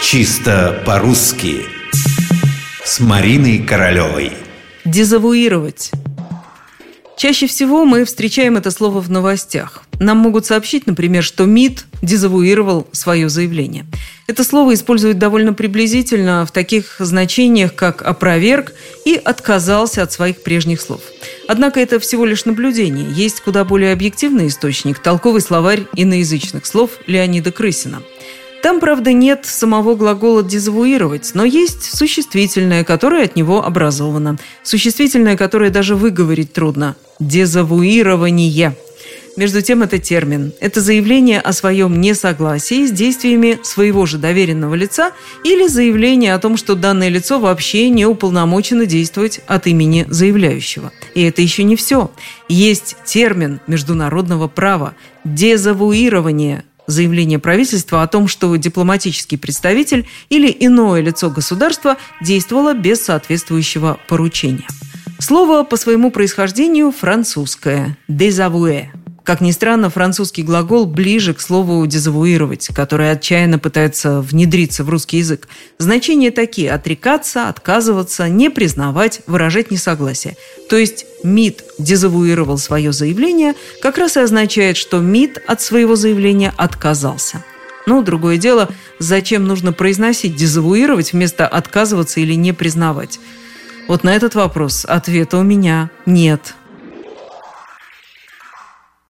Чисто по-русски С Мариной Королевой Дезавуировать Чаще всего мы встречаем это слово в новостях. Нам могут сообщить, например, что МИД дезавуировал свое заявление. Это слово используют довольно приблизительно в таких значениях, как «опроверг» и «отказался от своих прежних слов». Однако это всего лишь наблюдение. Есть куда более объективный источник – толковый словарь иноязычных слов Леонида Крысина – там, правда, нет самого глагола «дезавуировать», но есть существительное, которое от него образовано. Существительное, которое даже выговорить трудно. «Дезавуирование». Между тем, это термин. Это заявление о своем несогласии с действиями своего же доверенного лица или заявление о том, что данное лицо вообще не уполномочено действовать от имени заявляющего. И это еще не все. Есть термин международного права – дезавуирование – заявление правительства о том, что дипломатический представитель или иное лицо государства действовало без соответствующего поручения. Слово по своему происхождению французское «дезавуэ». Как ни странно, французский глагол ближе к слову «дезавуировать», которое отчаянно пытается внедриться в русский язык. Значения такие – отрекаться, отказываться, не признавать, выражать несогласие. То есть МИД дезавуировал свое заявление, как раз и означает, что МИД от своего заявления отказался. Но другое дело, зачем нужно произносить «дезавуировать» вместо «отказываться» или «не признавать». Вот на этот вопрос ответа у меня нет.